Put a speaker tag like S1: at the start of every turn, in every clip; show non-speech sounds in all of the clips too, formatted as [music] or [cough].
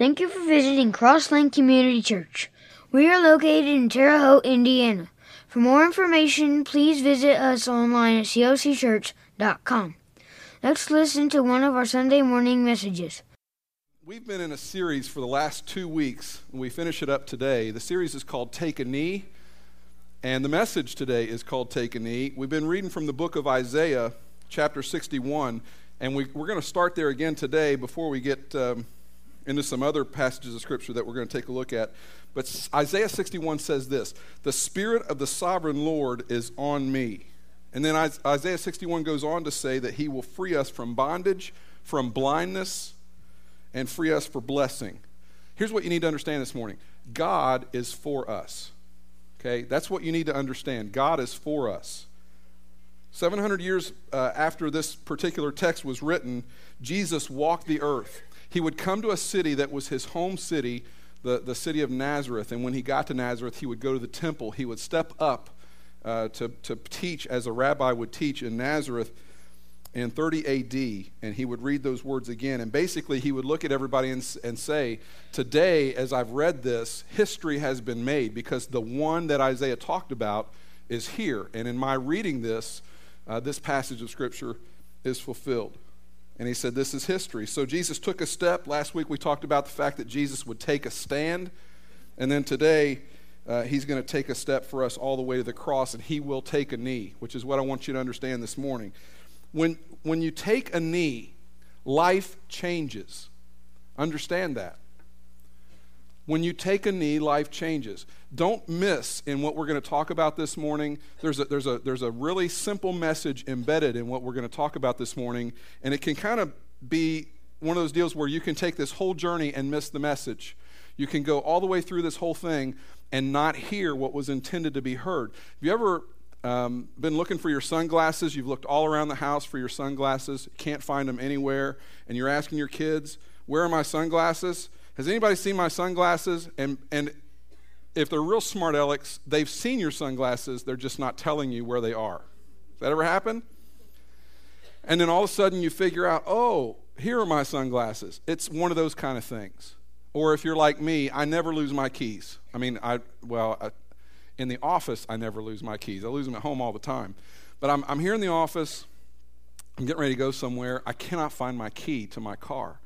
S1: Thank you for visiting Crosslink Community Church. We are located in Terre Haute, Indiana. For more information, please visit us online at cocchurch.com. Let's listen to one of our Sunday morning messages.
S2: We've been in a series for the last two weeks, and we finish it up today. The series is called Take a Knee, and the message today is called Take a Knee. We've been reading from the book of Isaiah, chapter 61, and we, are going to start there again today before we get um, into some other passages of Scripture that we're going to take a look at. But Isaiah 61 says this The Spirit of the sovereign Lord is on me. And then Isaiah 61 goes on to say that he will free us from bondage, from blindness, and free us for blessing. Here's what you need to understand this morning God is for us. Okay? That's what you need to understand. God is for us. 700 years uh, after this particular text was written, Jesus walked the earth. He would come to a city that was his home city, the, the city of Nazareth. And when he got to Nazareth, he would go to the temple. He would step up uh, to, to teach as a rabbi would teach in Nazareth in 30 AD, and he would read those words again. And basically, he would look at everybody and, and say, Today, as I've read this, history has been made because the one that Isaiah talked about is here. And in my reading this, uh, this passage of Scripture is fulfilled. And he said, This is history. So Jesus took a step. Last week we talked about the fact that Jesus would take a stand. And then today, uh, he's going to take a step for us all the way to the cross, and he will take a knee, which is what I want you to understand this morning. When, when you take a knee, life changes. Understand that. When you take a knee, life changes. Don't miss in what we're going to talk about this morning. There's a, there's, a, there's a really simple message embedded in what we're going to talk about this morning, and it can kind of be one of those deals where you can take this whole journey and miss the message. You can go all the way through this whole thing and not hear what was intended to be heard. Have you ever um, been looking for your sunglasses? You've looked all around the house for your sunglasses, can't find them anywhere, and you're asking your kids, Where are my sunglasses? Has anybody seen my sunglasses? And, and if they're real smart Alex, they've seen your sunglasses, they're just not telling you where they are. Has that ever happened? And then all of a sudden you figure out, oh, here are my sunglasses. It's one of those kind of things. Or if you're like me, I never lose my keys. I mean, I, well, I, in the office, I never lose my keys. I lose them at home all the time. But I'm, I'm here in the office, I'm getting ready to go somewhere. I cannot find my key to my car.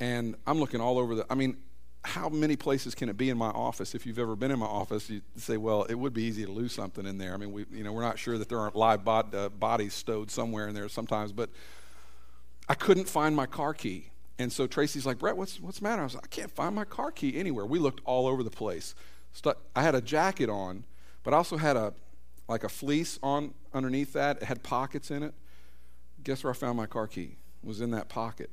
S2: And I'm looking all over the, I mean, how many places can it be in my office? If you've ever been in my office, you say, well, it would be easy to lose something in there. I mean, we, you know, we're not sure that there aren't live bod, uh, bodies stowed somewhere in there sometimes, but I couldn't find my car key. And so Tracy's like, Brett, what's, what's the matter? I was like, I can't find my car key anywhere. We looked all over the place. I had a jacket on, but I also had a, like a fleece on underneath that. It had pockets in it. Guess where I found my car key? It was in that pocket.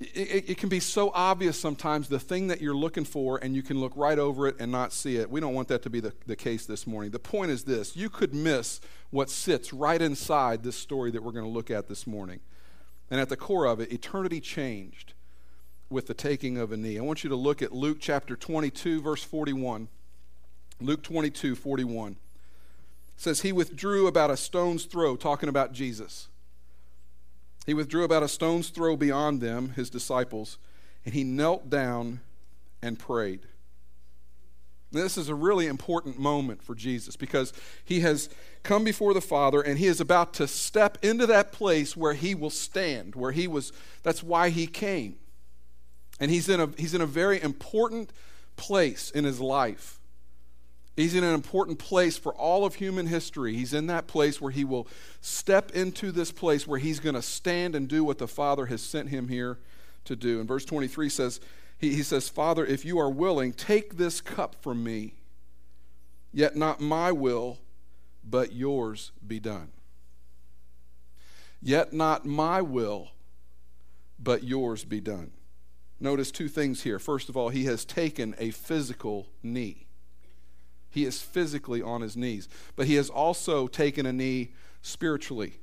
S2: It, it, can be so obvious sometimes the thing that you're looking for, and you can look right over it and not see it. We don't want that to be the, the case this morning. The point is this you could miss what sits right inside this story that we're going to look at this morning. And at the core of it, eternity changed with the taking of a knee. I want you to look at Luke chapter 22, verse 41. Luke 22, 41. It says, He withdrew about a stone's throw, talking about Jesus. He withdrew about a stone's throw beyond them, his disciples, and he knelt down and prayed. This is a really important moment for Jesus because he has come before the Father and he is about to step into that place where he will stand, where he was, that's why he came. And he's in a, he's in a very important place in his life. He's in an important place for all of human history. He's in that place where he will step into this place where he's going to stand and do what the Father has sent him here to do. And verse 23 says, he, he says, Father, if you are willing, take this cup from me, yet not my will, but yours be done. Yet not my will, but yours be done. Notice two things here. First of all, he has taken a physical knee. He is physically on his knees, but he has also taken a knee spiritually.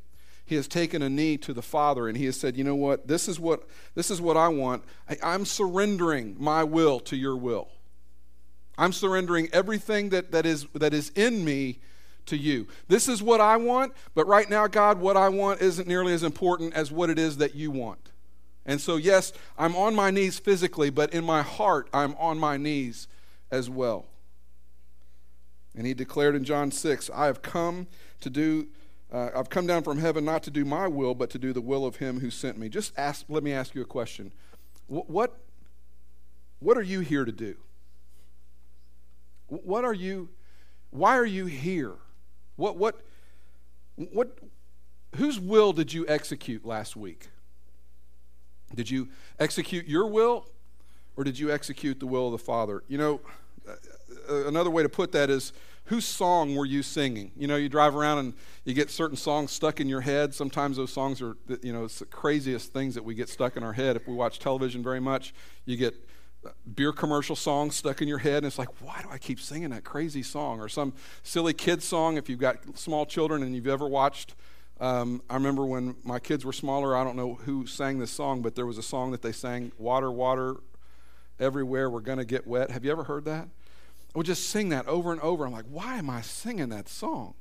S2: He has taken a knee to the Father and he has said, "You know what? This is what this is what I want. I, I'm surrendering my will to your will. I'm surrendering everything that, that is that is in me to you. This is what I want, but right now, God, what I want isn't nearly as important as what it is that you want. And so, yes, I'm on my knees physically, but in my heart, I'm on my knees as well. And he declared in John 6, I have come to do, uh, I've come down from heaven not to do my will, but to do the will of him who sent me. Just ask, let me ask you a question. What, what, are you here to do? What are you, why are you here? What, what, what, whose will did you execute last week? Did you execute your will or did you execute the will of the Father? You know, another way to put that is whose song were you singing? You know, you drive around and you get certain songs stuck in your head. Sometimes those songs are, you know, it's the craziest things that we get stuck in our head. If we watch television very much, you get uh, beer commercial songs stuck in your head, and it's like, why do I keep singing that crazy song? Or some silly kid song if you've got small children and you've ever watched um, I remember when my kids were smaller, I don't know who sang this song, but there was a song that they sang, Water, Water, Everywhere, We're Gonna Get Wet. Have you ever heard that? I would just sing that over and over. I'm like, why am I singing that song?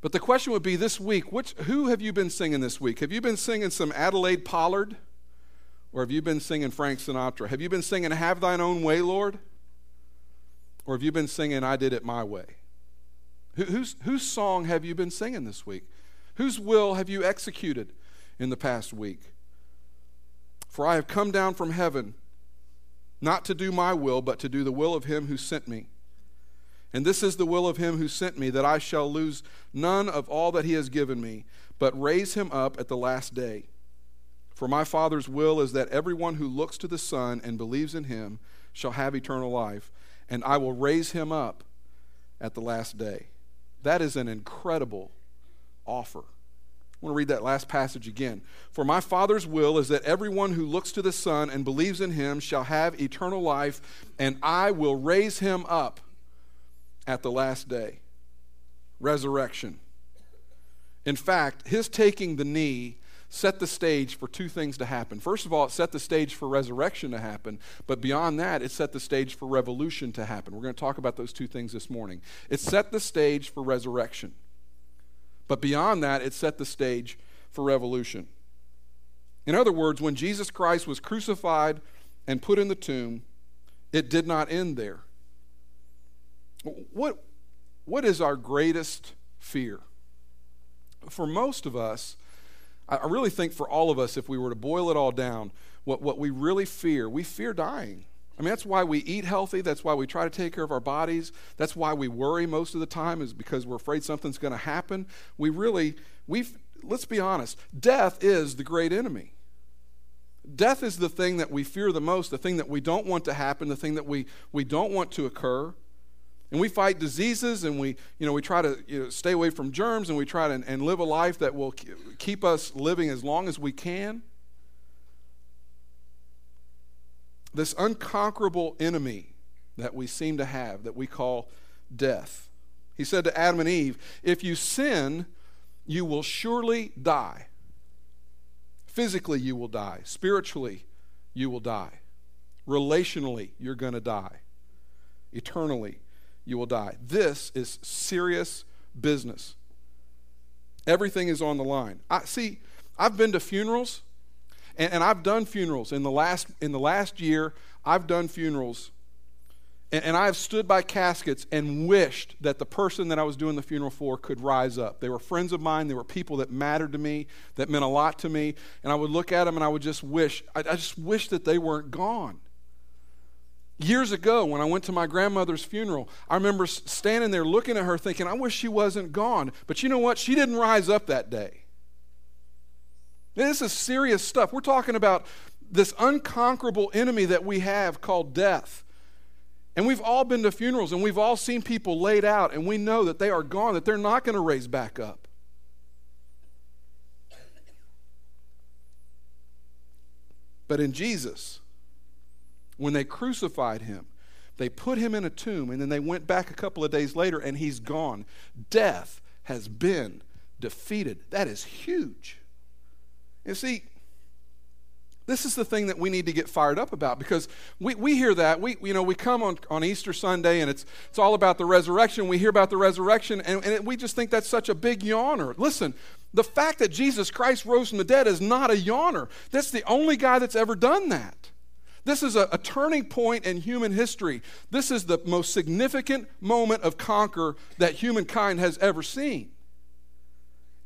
S2: But the question would be this week, which, who have you been singing this week? Have you been singing some Adelaide Pollard? Or have you been singing Frank Sinatra? Have you been singing Have Thine Own Way, Lord? Or have you been singing I Did It My Way? whose, whose song have you been singing this week? Whose will have you executed in the past week? For I have come down from heaven not to do my will, but to do the will of him who sent me. And this is the will of him who sent me, that I shall lose none of all that he has given me, but raise him up at the last day. For my Father's will is that everyone who looks to the Son and believes in him shall have eternal life, and I will raise him up at the last day. That is an incredible offer. I want to read that last passage again. For my Father's will is that everyone who looks to the Son and believes in him shall have eternal life, and I will raise him up at the last day. Resurrection. In fact, his taking the knee set the stage for two things to happen. First of all, it set the stage for resurrection to happen, but beyond that, it set the stage for revolution to happen. We're going to talk about those two things this morning. It set the stage for resurrection. But beyond that, it set the stage for revolution. In other words, when Jesus Christ was crucified and put in the tomb, it did not end there. What, what is our greatest fear? For most of us, I really think for all of us, if we were to boil it all down, what, what we really fear, we fear dying. I mean, that's why we eat healthy. That's why we try to take care of our bodies. That's why we worry most of the time, is because we're afraid something's going to happen. We really, we let's be honest, death is the great enemy. Death is the thing that we fear the most, the thing that we don't want to happen, the thing that we, we don't want to occur. And we fight diseases and we, you know, we try to you know, stay away from germs and we try to and live a life that will keep us living as long as we can. This unconquerable enemy that we seem to have that we call death. He said to Adam and Eve, If you sin, you will surely die. Physically, you will die. Spiritually, you will die. Relationally, you're going to die. Eternally, you will die. This is serious business. Everything is on the line. I see, I've been to funerals and, and I've done funerals in the last in the last year. I've done funerals, and, and I've stood by caskets and wished that the person that I was doing the funeral for could rise up. They were friends of mine. They were people that mattered to me, that meant a lot to me. And I would look at them and I would just wish. I, I just wish that they weren't gone. Years ago, when I went to my grandmother's funeral, I remember standing there looking at her thinking, I wish she wasn't gone. But you know what? She didn't rise up that day. This is serious stuff. We're talking about this unconquerable enemy that we have called death. And we've all been to funerals and we've all seen people laid out and we know that they are gone, that they're not going to raise back up. But in Jesus, when they crucified him, they put him in a tomb and then they went back a couple of days later and he's gone. Death has been defeated. That is huge. You see, This is the thing that we need to get fired up about because we, we hear that. We, you know, we come on, on Easter Sunday and it's, it's all about the resurrection. We hear about the resurrection and, and it, we just think that's such a big yawner. Listen, the fact that Jesus Christ rose from the dead is not a yawner. That's the only guy that's ever done that. This is a, a, turning point in human history. This is the most significant moment of conquer that humankind has ever seen.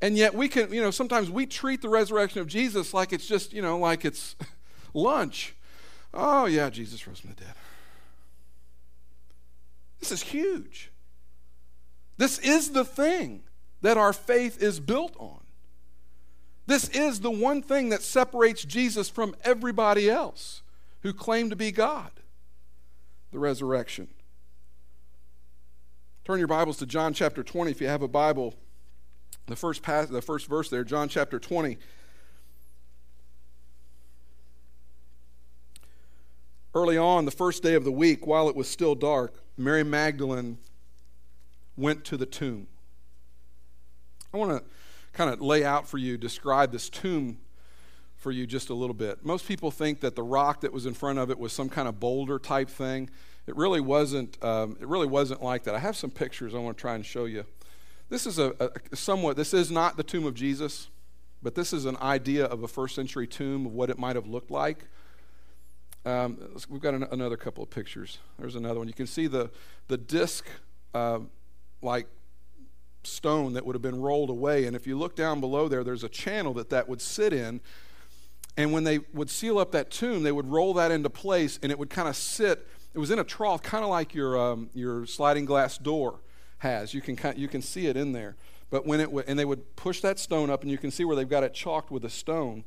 S2: And yet we can, you know, sometimes we treat the resurrection of Jesus like it's just, you know, like it's [laughs] lunch. Oh, yeah, Jesus rose from the dead. This is huge. This is the thing that our faith is built on. This is the one thing that separates Jesus from everybody else who claim to be God the resurrection. Turn your Bibles to John chapter 20 if you have a Bible. The first, pass, the first verse there, John chapter 20. Early on, the first day of the week, while it was still dark, Mary Magdalene went to the tomb. I want to kind of lay out for you, describe this tomb for you just a little bit. Most people think that the rock that was in front of it was some kind of boulder type thing. It really wasn't. Um, it really wasn't like that. I have some pictures I want to try and show you. This is a, a somewhat. This is not the tomb of Jesus, but this is an idea of a first century tomb of what it might have looked like. Um, we've got an, another couple of pictures. There's another one. You can see the the disc, uh, like stone that would have been rolled away. And if you look down below there, there's a channel that that would sit in and when they would seal up that tomb, they would roll that into place and it would kind of sit. It was in a trough, kind of like your, um, your sliding glass door has. You can, you can see it in there. But when it w- and they would push that stone up, and you can see where they've got it chalked with a stone.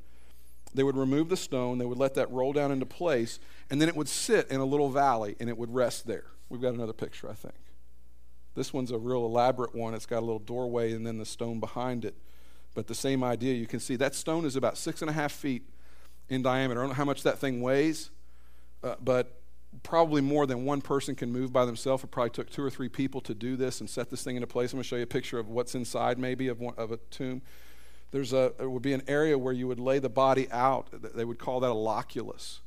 S2: They would remove the stone, they would let that roll down into place, and then it would sit in a little valley and it would rest there. We've got another picture, I think. This one's a real elaborate one. It's got a little doorway and then the stone behind it. But the same idea, you can see that stone is about six and a half feet in diameter. I don't know how much that thing weighs, uh, but probably more than one person can move by themselves. It probably took two or three people to do this and set this thing into place. I'm going to show you a picture of what's inside, maybe, of, one, of a tomb. There's a, there would be an area where you would lay the body out. They would call that a loculus.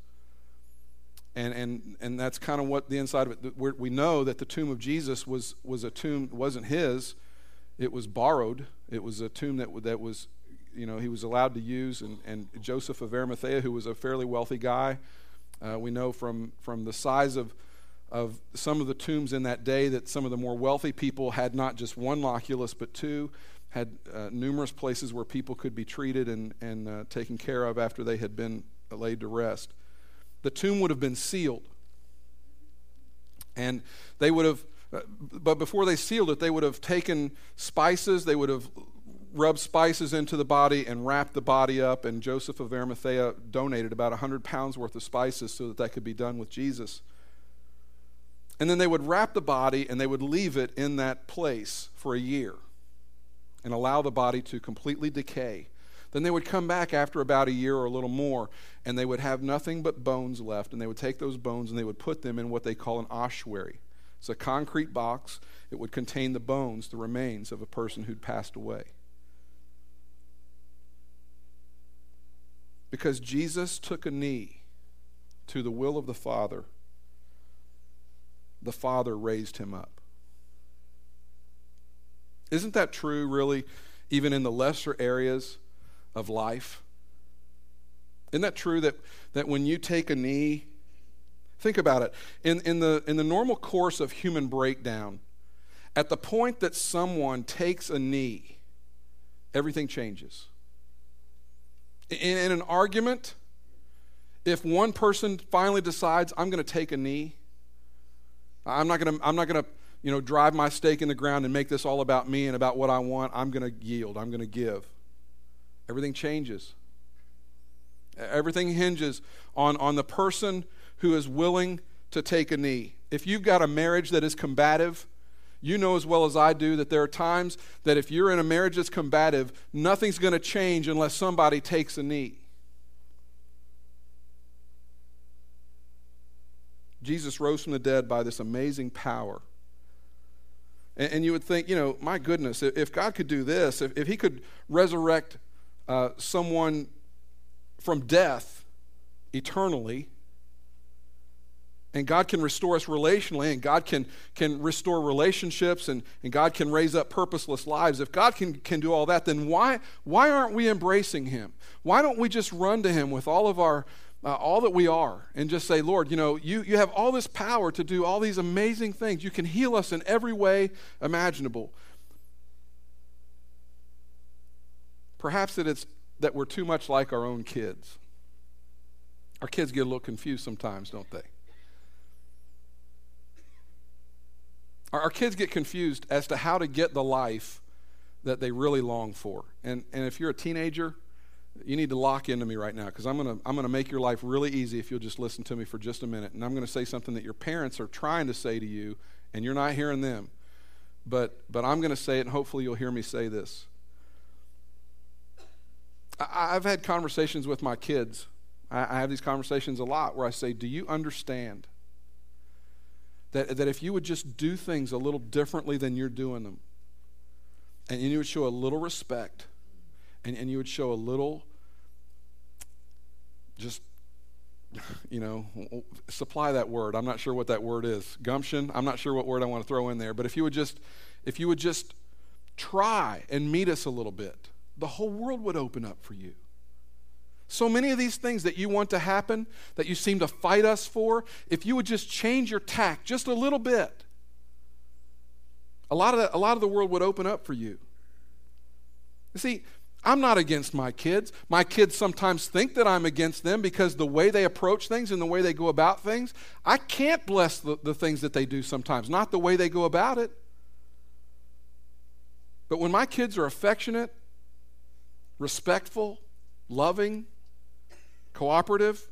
S2: And, and, and that's kind of what the inside of it, we know that the tomb of Jesus was, was a tomb, wasn't his, it was borrowed. It was a tomb that, that was you know, he was allowed to use, and, and Joseph of Arimathea, who was a fairly wealthy guy, uh, we know from, from the size of, of some of the tombs in that day that some of the more wealthy people had not just one loculus, but two, had uh, numerous places where people could be treated and, and uh, taken care of after they had been laid to rest. The tomb would have been sealed. And they would have, uh, but before they sealed it, they would have taken spices, they would have rubbed spices into the body and wrap the body up. And Joseph of Arimathea donated about 100 pounds worth of spices so that that could be done with Jesus. And then they would wrap the body and they would leave it in that place for a year and allow the body to completely decay. Then they would come back after about a year or a little more, and they would have nothing but bones left. And they would take those bones and they would put them in what they call an ossuary. It's a concrete box. It would contain the bones, the remains of a person who'd passed away. Because Jesus took a knee to the will of the Father, the Father raised him up. Isn't that true, really, even in the lesser areas of life? Isn't that true that, that when you take a knee, think about it, in, in, the, in the normal course of human breakdown, at the point that someone takes a knee, everything changes. In, in an argument, if one person finally decides, I'm going to take a knee, I'm not going to, I'm not going to, you know, drive my stake in the ground and make this all about me and about what I want. I'm going to yield. I'm going to give. Everything changes. Everything hinges on, on the person who is willing to take a knee. If you've got a marriage that is combative, you know as well as I do that there are times that if you're in a marriage that's combative, nothing's going to change unless somebody takes a knee. Jesus rose from the dead by this amazing power. And, and you would think, you know, my goodness, if, if God could do this, if, if He could resurrect uh, someone from death, eternally. And God can restore us relationally, and God can, can restore relationships, and, and God can raise up purposeless lives. If God can, can do all that, then why, why aren't we embracing Him? Why don't we just run to Him with all of our, uh, all that we are, and just say, Lord, you know, you, you have all this power to do all these amazing things. You can heal us in every way imaginable. Perhaps that it's that we're too much like our own kids. Our kids get a little confused sometimes, don't they? Our, our kids get confused as to how to get the life that they really long for. And, and if you're a teenager, you need to lock into me right now because I'm going to I'm going to make your life really easy if you'll just listen to me for just a minute. And I'm going to say something that your parents are trying to say to you, and you're not hearing them. But, but I'm going to say it, and hopefully you'll hear me say this. I, I've had conversations with my kids. I, I have these conversations a lot where I say, Do you understand that, that if you would just do things a little differently than you're doing them, and you would show a little respect, and, and you would show a little just you know supply that word. I'm not sure what that word is. Gumption? I'm not sure what word i want to throw in there. But if you would just if you would just try and meet us a little bit the whole world would open up for you so many of these things that you want to happen that you seem to fight us for if you would just change your tack just a little bit a lot of the, a lot of the world would open up for you you see I'm not against my kids. My kids sometimes think that I'm against them because the way they approach things and the way they go about things, I can't bless the, the things that they do sometimes, not the way they go about it. But when my kids are affectionate, respectful, loving, cooperative,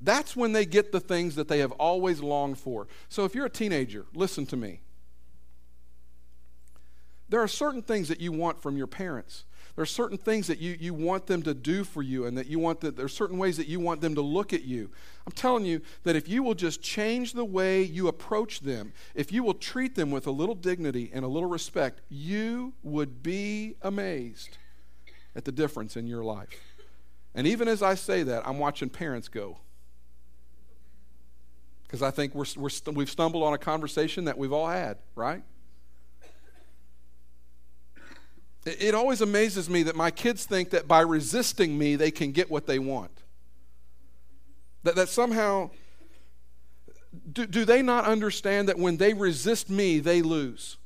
S2: that's when they get the things that they have always longed for. So if you're a teenager, listen to me. There are certain things that you want from your parents. There are certain things that you, you want them to do for you, and that you want that there are certain ways that you want them to look at you. I'm telling you that if you will just change the way you approach them, if you will treat them with a little dignity and a little respect, you would be amazed at the difference in your life. And even as I say that, I'm watching parents go. Because I think we're, we're, we've stumbled on a conversation that we've all had, right? It always amazes me that my kids think that by resisting me, they can get what they want. That, that somehow, do, do they not understand that when they resist me, they lose?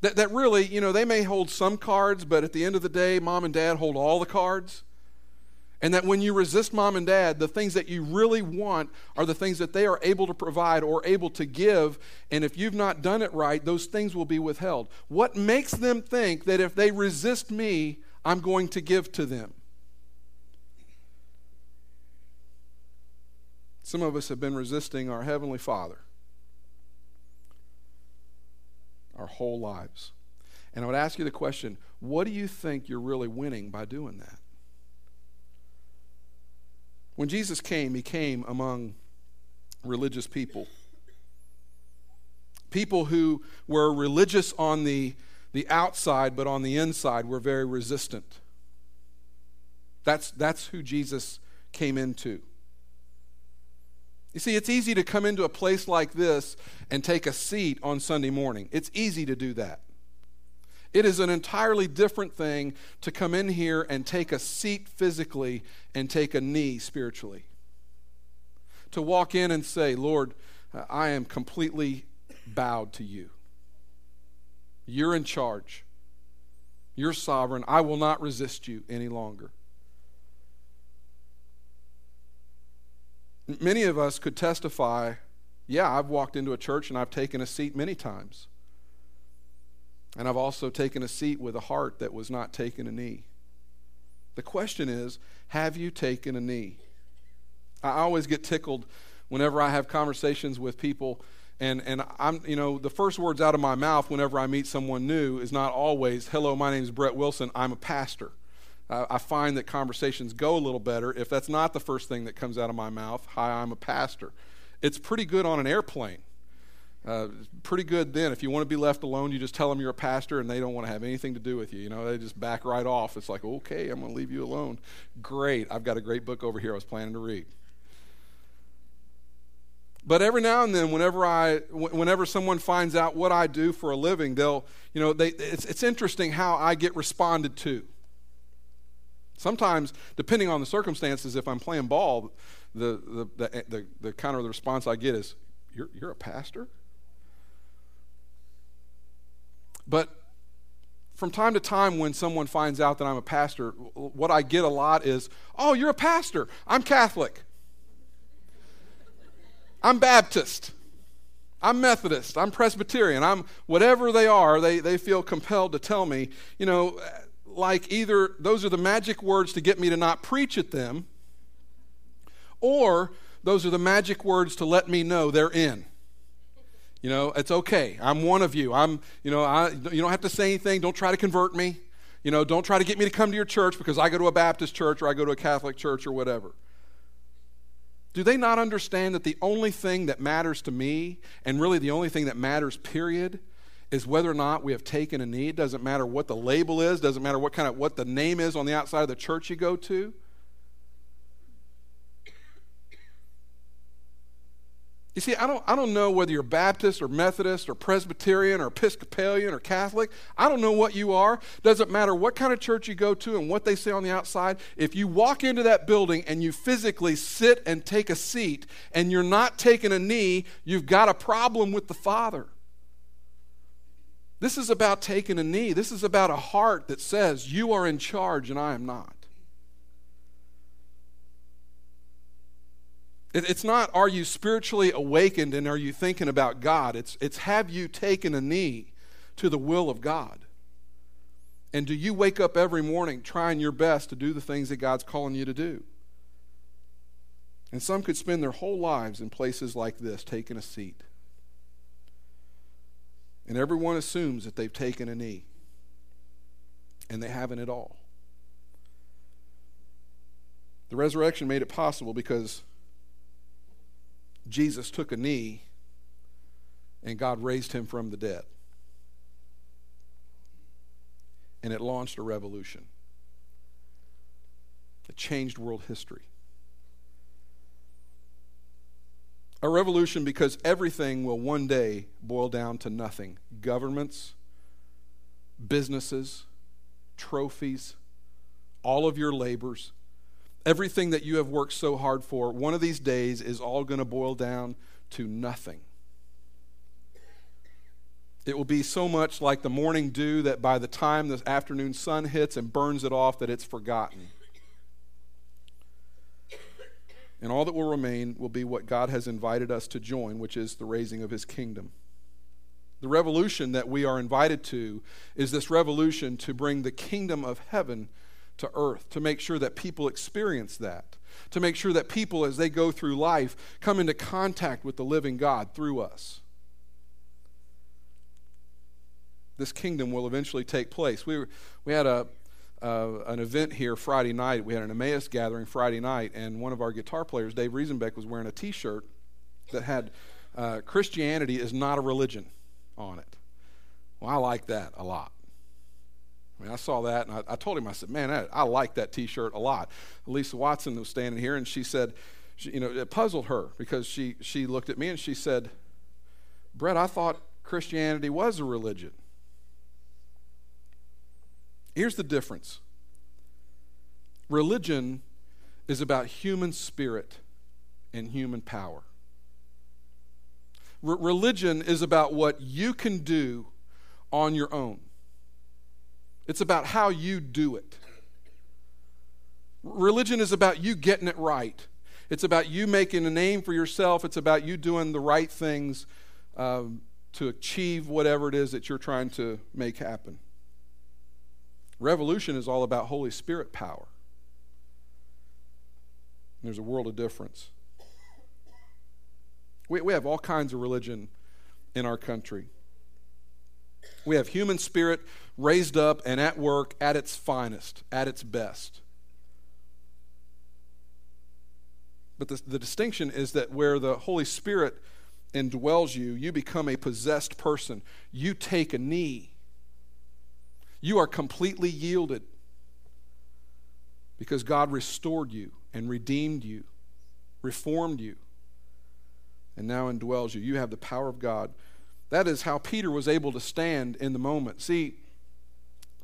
S2: That, that really, you know, they may hold some cards, but at the end of the day, mom and dad hold all the cards. And that when you resist mom and dad, the things that you really want are the things that they are able to provide or able to give. And if you've not done it right, those things will be withheld. What makes them think that if they resist me, I'm going to give to them? Some of us have been resisting our Heavenly Father our whole lives. And I would ask you the question what do you think you're really winning by doing that? When Jesus came, he came among religious people. People who were religious on the, the outside, but on the inside were very resistant. That's, that's who Jesus came into. You see, it's easy to come into a place like this and take a seat on Sunday morning. It's easy to do that. It is an entirely different thing to come in here and take a seat physically and take a knee spiritually. To walk in and say, Lord, I am completely bowed to you. You're in charge. You're sovereign. I will not resist you any longer. Many of us could testify yeah, I've walked into a church and I've taken a seat many times. And I've also taken a seat with a heart that was not taking a knee. The question is have you taken a knee? I always get tickled whenever I have conversations with people. And, and I'm, you know, the first words out of my mouth whenever I meet someone new is not always, hello, my name is Brett Wilson, I'm a pastor. Uh, I find that conversations go a little better if that's not the first thing that comes out of my mouth, hi, I'm a pastor. It's pretty good on an airplane. Uh, pretty good then. If you want to be left alone, you just tell them you're a pastor and they don't want to have anything to do with you. You know, they just back right off. It's like, okay, I'm going to leave you alone. Great. I've got a great book over here I was planning to read. But every now and then, whenever I, whenever someone finds out what I do for a living, they'll, you know, they, it's, it's interesting how I get responded to. Sometimes, depending on the circumstances, if I'm playing ball, the, the, the, the, the kind of the response I get is, you're, you're a pastor? But from time to time, when someone finds out that I'm a pastor, what I get a lot is, oh, you're a pastor. I'm Catholic. I'm Baptist. I'm Methodist. I'm Presbyterian. I'm whatever they are, they, they feel compelled to tell me, you know, like either those are the magic words to get me to not preach at them, or those are the magic words to let me know they're in. You know, it's okay. I'm one of you. I'm, you know, I, you don't have to say anything. Don't try to convert me. You know, don't try to get me to come to your church because I go to a Baptist church or I go to a Catholic church or whatever. Do they not understand that the only thing that matters to me, and really the only thing that matters, period, is whether or not we have taken a knee? It doesn't matter what the label is, doesn't matter what kind of what the name is on the outside of the church you go to. You see, I don't, I don't know whether you're Baptist or Methodist or Presbyterian or Episcopalian or Catholic. I don't know what you are. Doesn't matter what kind of church you go to and what they say on the outside. If you walk into that building and you physically sit and take a seat and you're not taking a knee, you've got a problem with the Father. This is about taking a knee. This is about a heart that says, You are in charge and I am not. It's not, are you spiritually awakened and are you thinking about God? It's, it's have you taken a knee to the will of God? And do you wake up every morning trying your best to do the things that God's calling you to do? And some could spend their whole lives in places like this, taking a seat. And everyone assumes that they've taken a knee, and they haven't at all. The resurrection made it possible because Jesus took a knee and God raised him from the dead. And it launched a revolution. It changed world history. A revolution because everything will one day boil down to nothing governments, businesses, trophies, all of your labors everything that you have worked so hard for, one of these days is all going to boil down to nothing. It will be so much like the morning dew that by the time the afternoon sun hits and burns it off, that it's forgotten. And all that will remain will be what God has invited us to join, which is the raising of his kingdom. The revolution that we are invited to is this revolution to bring the kingdom of heaven to earth, to make sure that people experience that, to make sure that people, as they go through life, come into contact with the living God through us. This kingdom will eventually take place. We, were, we had a, uh, an event here Friday night. We had an Emmaus gathering Friday night, and one of our guitar players, Dave Riesenbeck, was wearing a t shirt that had uh, Christianity is not a religion on it. Well, I like that a lot. I mean, I saw that and I, I told him, I said, man, I, I like that t shirt a lot. Lisa Watson was standing here and she said, she, you know, it puzzled her because she, she looked at me and she said, Brett, I thought Christianity was a religion. Here's the difference religion is about human spirit and human power. religion is about what you can do on your own. It's about how you do it. Religion is about you getting it right. It's about you making a name for yourself. It's about you doing the right things um, to achieve whatever it is that you're trying to make happen. Revolution is all about Holy Spirit power. There's a world of difference. We, we have all kinds of religion in our country. We have human spirit raised up and at work at its finest, at its best. But the, the distinction is that where the Holy Spirit indwells you, you become a possessed person. You take a knee. You are completely yielded because God restored you and redeemed you, reformed you and now indwells you. You have the power of God. That is how Peter was able to stand in the moment. See,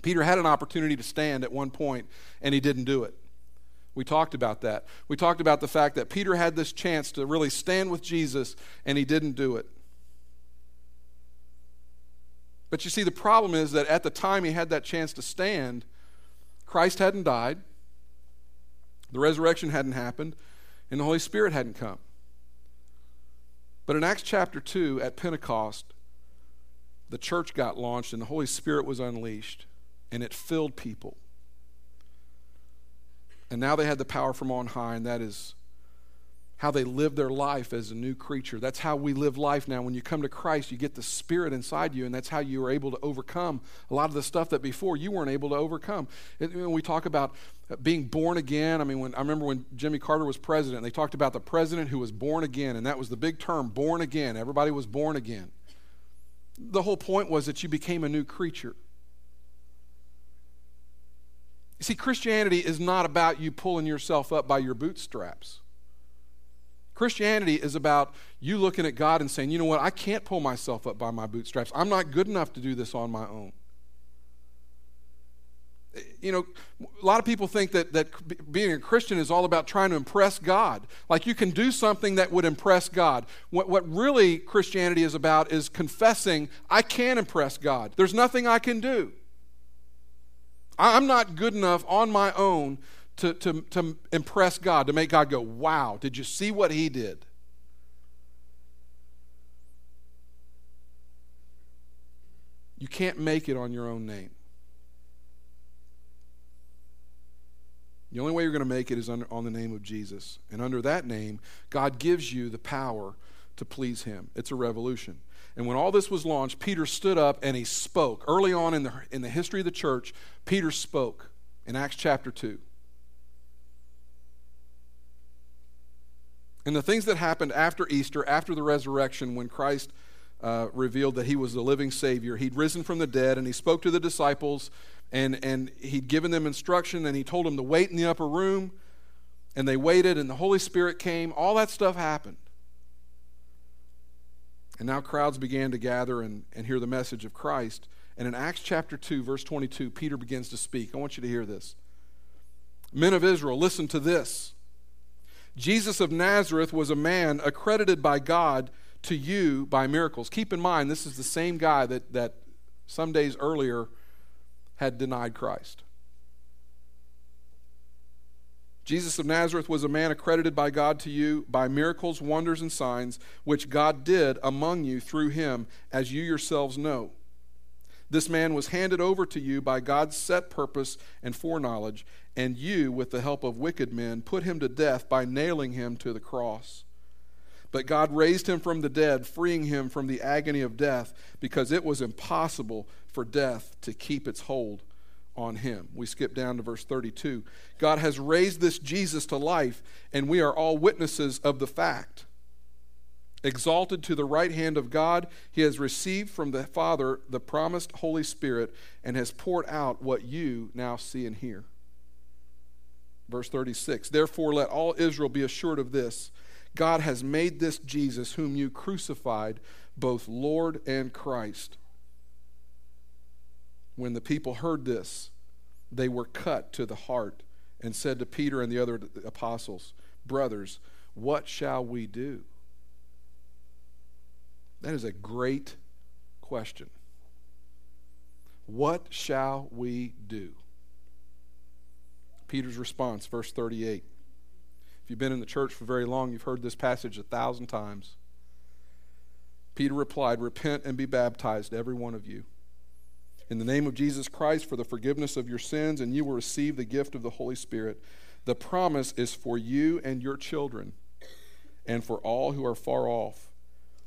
S2: Peter had an opportunity to stand at one point, and he didn't do it. We talked about that. We talked about the fact that Peter had this chance to really stand with Jesus, and he didn't do it. But you see, the problem is that at the time he had that chance to stand, Christ hadn't died, the resurrection hadn't happened, and the Holy Spirit hadn't come. But in Acts chapter 2, at Pentecost, the church got launched and the Holy Spirit was unleashed and it filled people. And now they had the power from on high, and that is how they live their life as a new creature. That's how we live life now. When you come to Christ, you get the Spirit inside you, and that's how you are able to overcome a lot of the stuff that before you weren't able to overcome. When we talk about being born again, I mean, when, I remember when Jimmy Carter was president, they talked about the president who was born again, and that was the big term, born again. Everybody was born again. The whole point was that you became a new creature. You see, Christianity is not about you pulling yourself up by your bootstraps. Christianity is about you looking at God and saying, you know what, I can't pull myself up by my bootstraps. I'm not good enough to do this on my own. You know, a lot of people think that, that being a Christian is all about trying to impress God. Like you can do something that would impress God. What, what really Christianity is about is confessing, I can impress God. There's nothing I can do. I'm not good enough on my own to, to, to impress God, to make God go, wow, did you see what he did? You can't make it on your own name. The only way you're going to make it is under, on the name of Jesus. And under that name, God gives you the power to please Him. It's a revolution. And when all this was launched, Peter stood up and he spoke. Early on in the, in the history of the church, Peter spoke in Acts chapter 2. And the things that happened after Easter, after the resurrection, when Christ uh, revealed that he was the living Savior, he'd risen from the dead and he spoke to the disciples and, and he'd given them instruction and he told them to wait in the upper room. And they waited and the Holy Spirit came. All that stuff happened. And now crowds began to gather and, and hear the message of Christ. And in Acts chapter 2, verse 22, Peter begins to speak. I want you to hear this. Men of Israel, listen to this. Jesus of Nazareth was a man accredited by God to you by miracles. Keep in mind, this is the same guy that, that some days earlier had denied Christ. Jesus of Nazareth was a man accredited by God to you by miracles, wonders, and signs, which God did among you through him, as you yourselves know. This man was handed over to you by God's set purpose and foreknowledge, and you, with the help of wicked men, put him to death by nailing him to the cross. But God raised him from the dead, freeing him from the agony of death, because it was impossible for death to keep its hold on him. We skip down to verse 32. God has raised this Jesus to life, and we are all witnesses of the fact. Exalted to the right hand of God, he has received from the Father the promised Holy Spirit and has poured out what you now see and hear. Verse 36 Therefore, let all Israel be assured of this God has made this Jesus, whom you crucified, both Lord and Christ. When the people heard this, they were cut to the heart and said to Peter and the other apostles, Brothers, what shall we do? That is a great question. What shall we do? Peter's response, verse 38. If you've been in the church for very long, you've heard this passage a thousand times. Peter replied, Repent and be baptized, every one of you in the name of Jesus Christ for the forgiveness of your sins, and you will receive the gift of the Holy Spirit. The promise is for you and your children, and for all who are far off,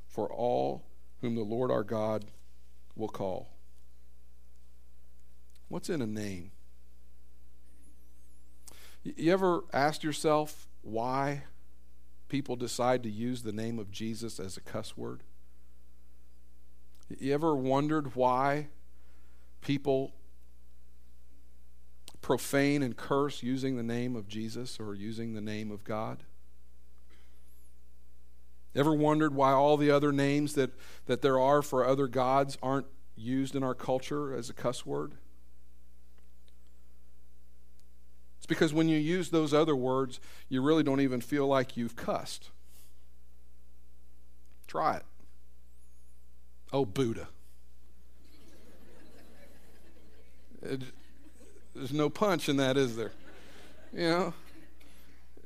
S2: for all whom the Lord our God will call. What's in a name? You ever asked yourself why people decide to use the name of Jesus as a cuss word? You ever wondered why people profane and curse using the name of Jesus or using the name of God? Ever wondered why all the other names that, that there are for other gods aren't used in our culture as a cuss word? It's because when you use those other words, you really don't even feel like you've cussed. Try it. Oh, Buddha. It, there's no punch in that, is there? You know,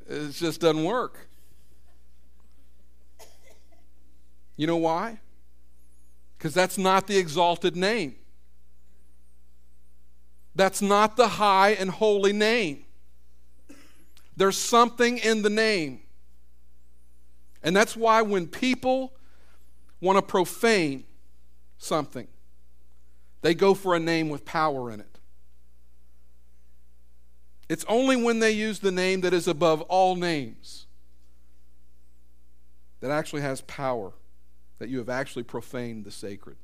S2: it just doesn't work. You know why? Because that's not the exalted name. That's not the high and holy name. There's something in the name. And that's why when people want to profane something, they go for a name with power in it. It's only when they use the name that is above all names that actually has power that you have actually profaned the sacred.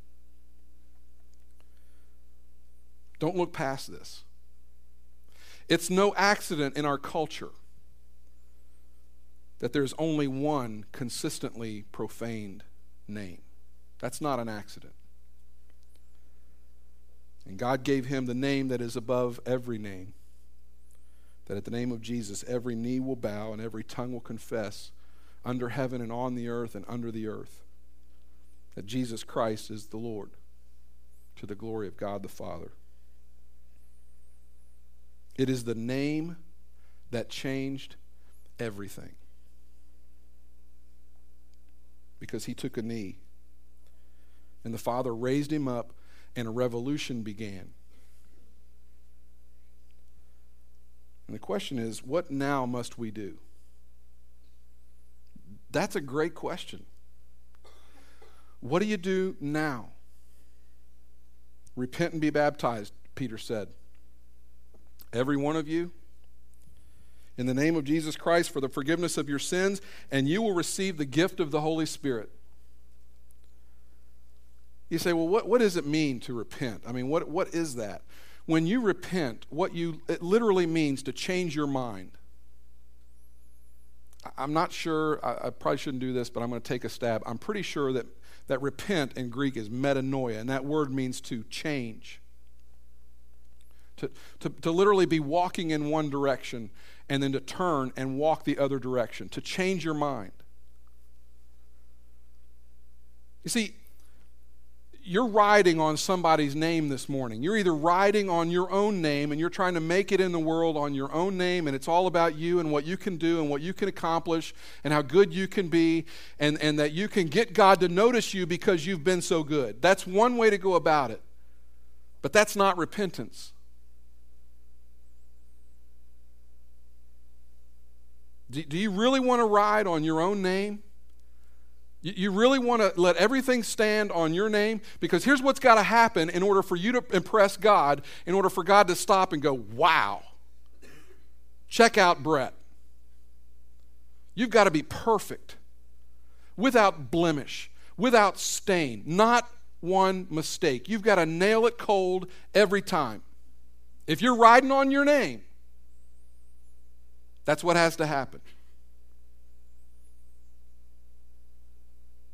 S2: Don't look past this. It's no accident in our culture that there's only one consistently profaned name. That's not an accident. And God gave him the name that is above every name. That at the name of Jesus, every knee will bow and every tongue will confess under heaven and on the earth and under the earth that Jesus Christ is the Lord to the glory of God the Father. It is the name that changed everything. Because he took a knee, and the Father raised him up, and a revolution began. And the question is, what now must we do? That's a great question. What do you do now? Repent and be baptized, Peter said. Every one of you, in the name of Jesus Christ for the forgiveness of your sins, and you will receive the gift of the Holy Spirit. You say, well, what, what does it mean to repent? I mean, what, what is that? When you repent, what you it literally means to change your mind. I'm not sure, I, I probably shouldn't do this, but I'm going to take a stab. I'm pretty sure that that repent in Greek is metanoia, and that word means to change. To, to, to literally be walking in one direction and then to turn and walk the other direction, to change your mind. You see, you're riding on somebody's name this morning. You're either riding on your own name and you're trying to make it in the world on your own name, and it's all about you and what you can do and what you can accomplish and how good you can be, and, and that you can get God to notice you because you've been so good. That's one way to go about it. But that's not repentance. Do, do you really want to ride on your own name? You really want to let everything stand on your name? Because here's what's got to happen in order for you to impress God, in order for God to stop and go, wow, check out Brett. You've got to be perfect, without blemish, without stain, not one mistake. You've got to nail it cold every time. If you're riding on your name, that's what has to happen.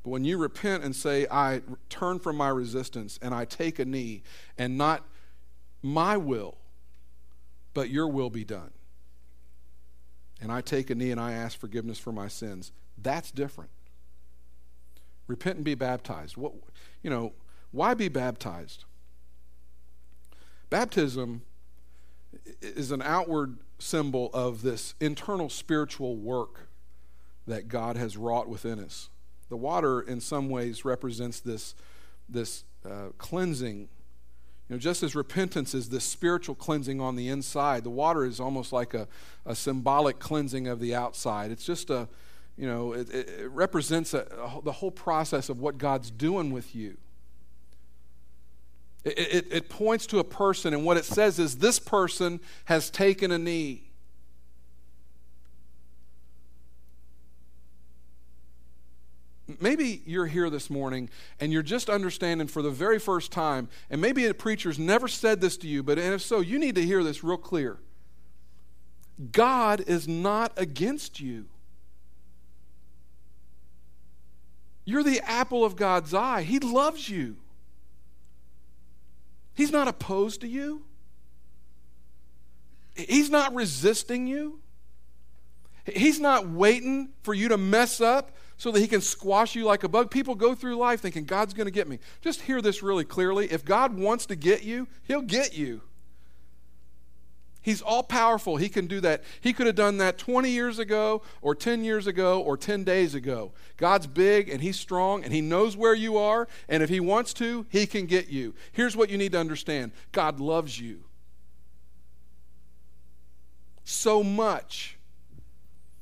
S2: But when you repent and say, I turn from my resistance and I take a knee, and not my will, but your will be done, and I take a knee and I ask forgiveness for my sins, that's different. Repent and be baptized. What, you know, why be baptized? Baptism is an outward symbol of this internal spiritual work that God has wrought within us. The water, in some ways, represents this, this uh, cleansing. You know, just as repentance is this spiritual cleansing on the inside, the water is almost like a, a symbolic cleansing of the outside. It's just a, you know, it, it represents a, a, the whole process of what God's doing with you. It, it, it points to a person, and what it says is this person has taken a knee. maybe you're here this morning and you're just understanding for the very first time, and maybe a preacher's never said this to you, but if so, you need to hear this real clear. God is not against you. You're the apple of God's eye. He loves you. He's not opposed to you. He's not resisting you. He's not waiting for you to mess up so that he can squash you like a bug. People go through life thinking, God's going to get me. Just hear this really clearly. If God wants to get you, he'll get you. He's all powerful. He can do that. He could have done that 20 years ago, or 10 years ago, or 10 days ago. God's big and He's strong and He knows where you are. And if He wants to, He can get you. Here's what you need to understand God loves you so much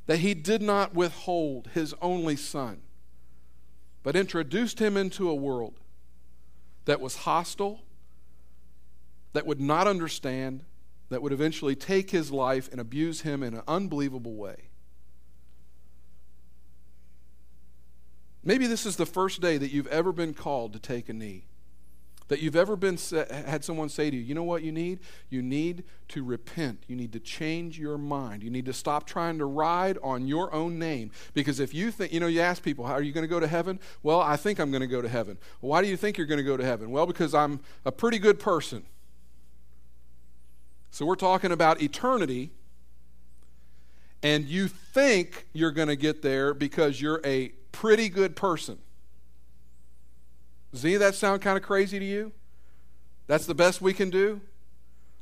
S2: that He did not withhold His only Son, but introduced Him into a world that was hostile, that would not understand that would eventually take his life and abuse him in an unbelievable way. Maybe this is the first day that you've ever been called to take a knee. That you've ever been had someone say to you, you know what you need? You need to repent. You need to change your mind. You need to stop trying to ride on your own name. Because if you think, you know, you ask people, how are you going to go to heaven? Well, I think I'm going to go to heaven. Well, why do you think you're going to go to heaven? Well, because I'm a pretty good person. So we're talking about eternity, and you think you're going to get there because you're a pretty good person. Does any of that sound kind of crazy to you? That's the best we can do?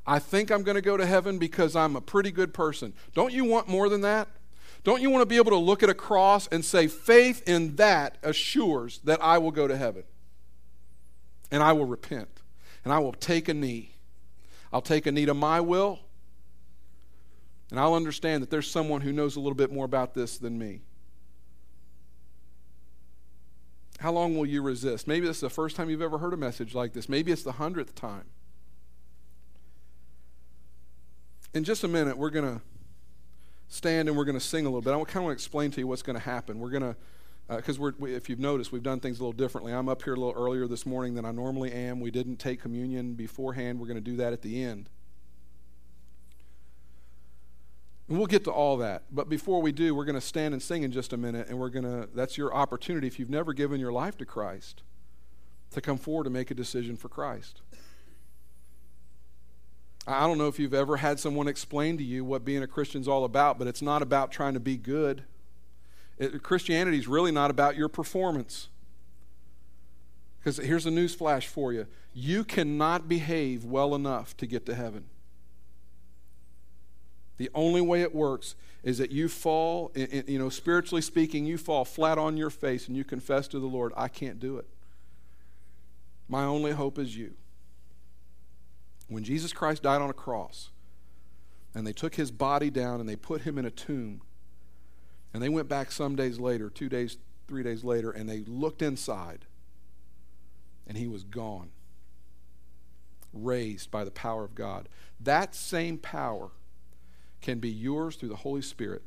S2: I think I'm going to go to heaven because I'm a pretty good person. Don't you want more than that? Don't you want to be able to look at a cross and say, faith in that assures that I will go to heaven? And I will repent. And I will take a knee. I'll take a knee to my will, and I'll understand that there's someone who knows a little bit more about this than me. How long will you resist? Maybe this is the first time you've ever heard a message like this. Maybe it's the hundredth time. In just a minute, we're going to stand and we're going to sing a little bit. I kind of want to explain to you what's going to happen. We're going to because uh, we, if you've noticed, we've done things a little differently. I'm up here a little earlier this morning than I normally am. We didn't take communion beforehand. We're going to do that at the end. And we'll get to all that. But before we do, we're going to stand and sing in just a minute, and we're going to, that's your opportunity if you've never given your life to Christ, to come forward and make a decision for Christ. I don't know if you've ever had someone explain to you what being a Christian is all about, but it's not about trying to be good. Christianity is really not about your performance. Because here's a news flash for you you cannot behave well enough to get to heaven. The only way it works is that you fall, you know, spiritually speaking, you fall flat on your face and you confess to the Lord, I can't do it. My only hope is you. When Jesus Christ died on a cross and they took his body down and they put him in a tomb, and they went back some days later, two days, three days later, and they looked inside, and he was gone, raised by the power of God. That same power can be yours through the Holy Spirit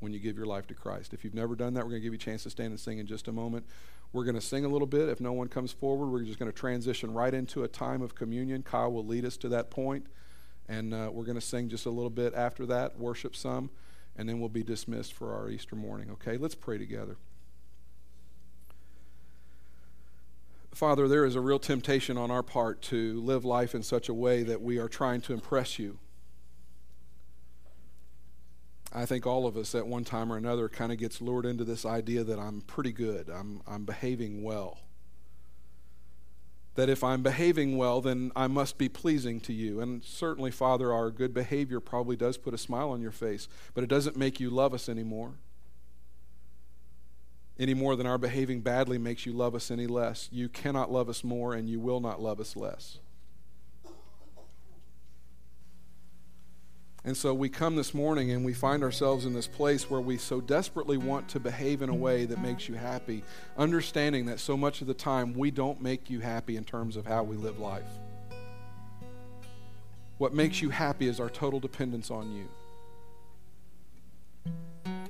S2: when you give your life to Christ. If you've never done that, we're going to give you a chance to stand and sing in just a moment. We're going to sing a little bit. If no one comes forward, we're just going to transition right into a time of communion. Kyle will lead us to that point, and uh, we're going to sing just a little bit after that, worship some and then we'll be dismissed for our Easter morning. Okay, let's pray together. Father, there is a real temptation on our part to live life in such a way that we are trying to impress you. I think all of us at one time or another kind of gets lured into this idea that I'm pretty good, I'm, I'm behaving well that if I'm behaving well, then I must be pleasing to you. And certainly, Father, our good behavior probably does put a smile on your face, but it doesn't make you love us anymore. Any more than our behaving badly makes you love us any less. You cannot love us more, and you will not love us less. And so we come this morning and we find ourselves in this place where we so desperately want to behave in a way that makes you happy, understanding that so much of the time we don't make you happy in terms of how we live life. What makes you happy is our total dependence on you.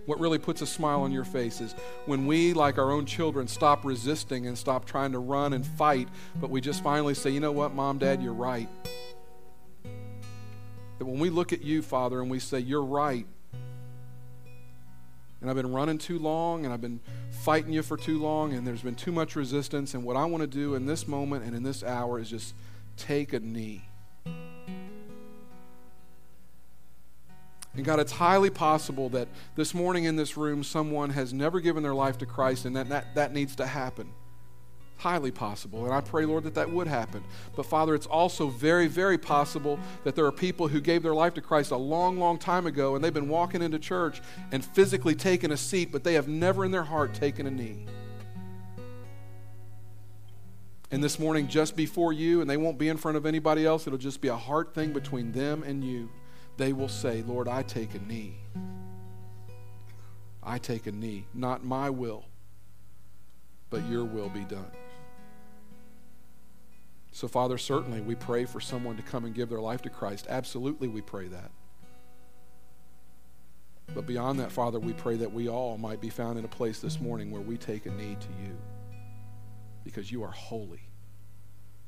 S2: What really puts a smile on your face is when we, like our own children, stop resisting and stop trying to run and fight, but we just finally say, you know what, mom, dad, you're right. That when we look at you, Father, and we say, You're right, and I've been running too long, and I've been fighting you for too long, and there's been too much resistance. And what I want to do in this moment and in this hour is just take a knee. And God, it's highly possible that this morning in this room, someone has never given their life to Christ, and that, that, that needs to happen. Highly possible. And I pray, Lord, that that would happen. But Father, it's also very, very possible that there are people who gave their life to Christ a long, long time ago, and they've been walking into church and physically taken a seat, but they have never in their heart taken a knee. And this morning, just before you, and they won't be in front of anybody else, it'll just be a heart thing between them and you they will say, Lord, I take a knee. I take a knee. Not my will, but your will be done. So, Father, certainly we pray for someone to come and give their life to Christ. Absolutely, we pray that. But beyond that, Father, we pray that we all might be found in a place this morning where we take a knee to you because you are holy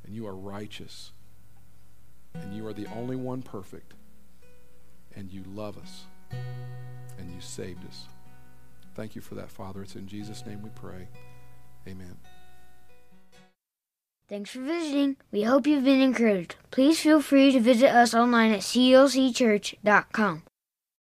S2: and you are righteous and you are the only one perfect and you love us and you saved us. Thank you for that, Father. It's in Jesus' name we pray. Amen.
S1: Thanks for visiting. We hope you've been encouraged. Please feel free to visit us online at clcchurch.com.